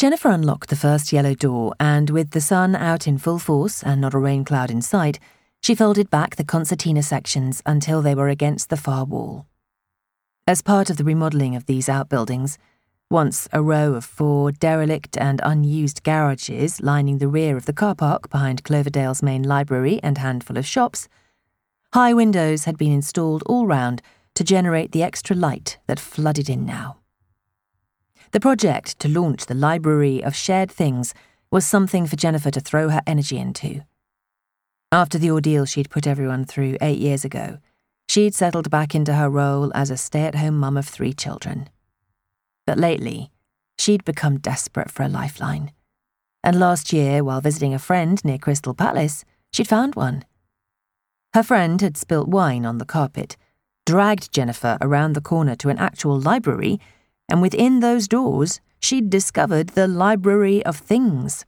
Jennifer unlocked the first yellow door, and with the sun out in full force and not a rain cloud in sight, she folded back the concertina sections until they were against the far wall. As part of the remodelling of these outbuildings, once a row of four derelict and unused garages lining the rear of the car park behind Cloverdale's main library and handful of shops, high windows had been installed all round to generate the extra light that flooded in now. The project to launch the Library of Shared Things was something for Jennifer to throw her energy into. After the ordeal she'd put everyone through eight years ago, she'd settled back into her role as a stay at home mum of three children. But lately, she'd become desperate for a lifeline. And last year, while visiting a friend near Crystal Palace, she'd found one. Her friend had spilt wine on the carpet, dragged Jennifer around the corner to an actual library, and within those doors, she'd discovered the Library of Things.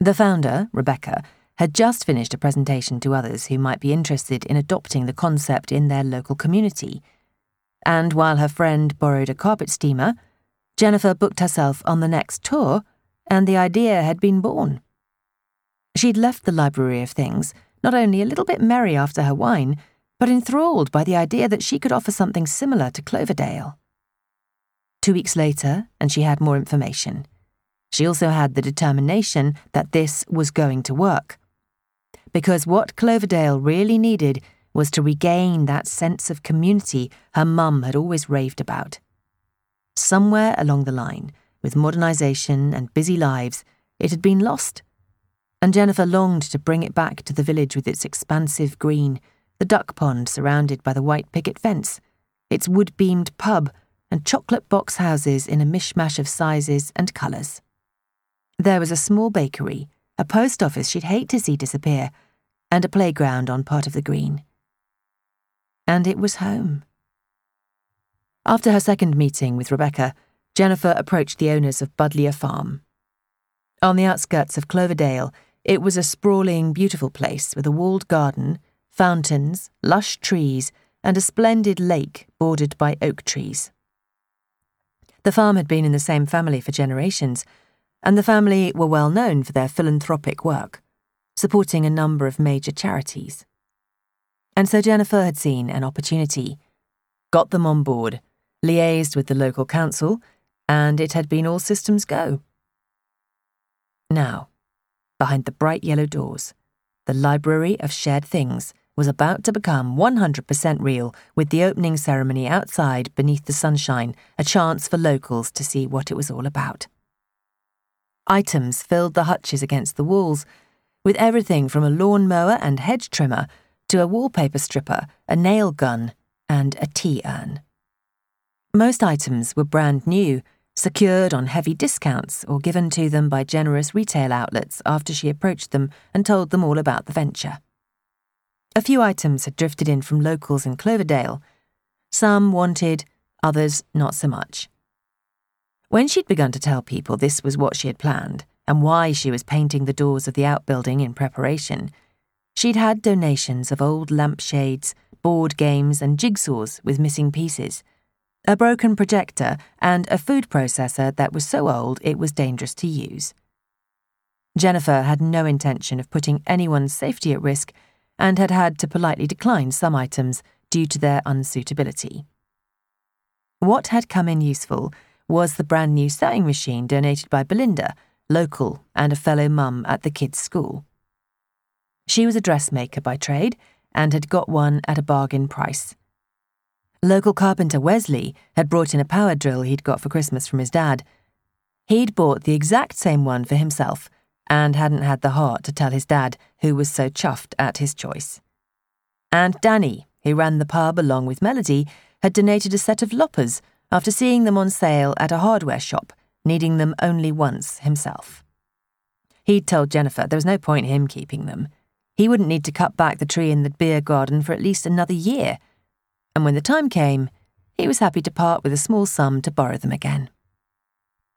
The founder, Rebecca, had just finished a presentation to others who might be interested in adopting the concept in their local community. And while her friend borrowed a carpet steamer, Jennifer booked herself on the next tour, and the idea had been born. She'd left the Library of Things not only a little bit merry after her wine, but enthralled by the idea that she could offer something similar to Cloverdale. Two weeks later, and she had more information. She also had the determination that this was going to work because what Cloverdale really needed was to regain that sense of community her mum had always raved about. Somewhere along the line, with modernisation and busy lives, it had been lost. And Jennifer longed to bring it back to the village with its expansive green, the duck pond surrounded by the white picket fence, its wood beamed pub, and chocolate box houses in a mishmash of sizes and colours. There was a small bakery, a post office she'd hate to see disappear, and a playground on part of the green. And it was home. After her second meeting with Rebecca, Jennifer approached the owners of Budleigh Farm. On the outskirts of Cloverdale, it was a sprawling, beautiful place with a walled garden, fountains, lush trees, and a splendid lake bordered by oak trees. The farm had been in the same family for generations, and the family were well known for their philanthropic work supporting a number of major charities. And so Jennifer had seen an opportunity, got them on board, liaised with the local council, and it had been all systems go. Now, behind the bright yellow doors, the Library of Shared Things was about to become 100% real with the opening ceremony outside beneath the sunshine, a chance for locals to see what it was all about. Items filled the hutches against the walls, with everything from a lawn mower and hedge trimmer to a wallpaper stripper, a nail gun, and a tea urn. Most items were brand new, secured on heavy discounts or given to them by generous retail outlets after she approached them and told them all about the venture. A few items had drifted in from locals in Cloverdale. Some wanted, others not so much. When she'd begun to tell people this was what she had planned, and why she was painting the doors of the outbuilding in preparation, she'd had donations of old lampshades, board games, and jigsaws with missing pieces, a broken projector, and a food processor that was so old it was dangerous to use. Jennifer had no intention of putting anyone's safety at risk and had had to politely decline some items due to their unsuitability. What had come in useful was the brand new sewing machine donated by Belinda local, and a fellow mum at the kids' school. She was a dressmaker by trade and had got one at a bargain price. Local carpenter Wesley had brought in a power drill he'd got for Christmas from his dad. He'd bought the exact same one for himself and hadn't had the heart to tell his dad, who was so chuffed at his choice. And Danny, who ran the pub along with Melody, had donated a set of loppers after seeing them on sale at a hardware shop needing them only once himself. He'd told Jennifer there was no point him keeping them. He wouldn't need to cut back the tree in the beer garden for at least another year. And when the time came, he was happy to part with a small sum to borrow them again.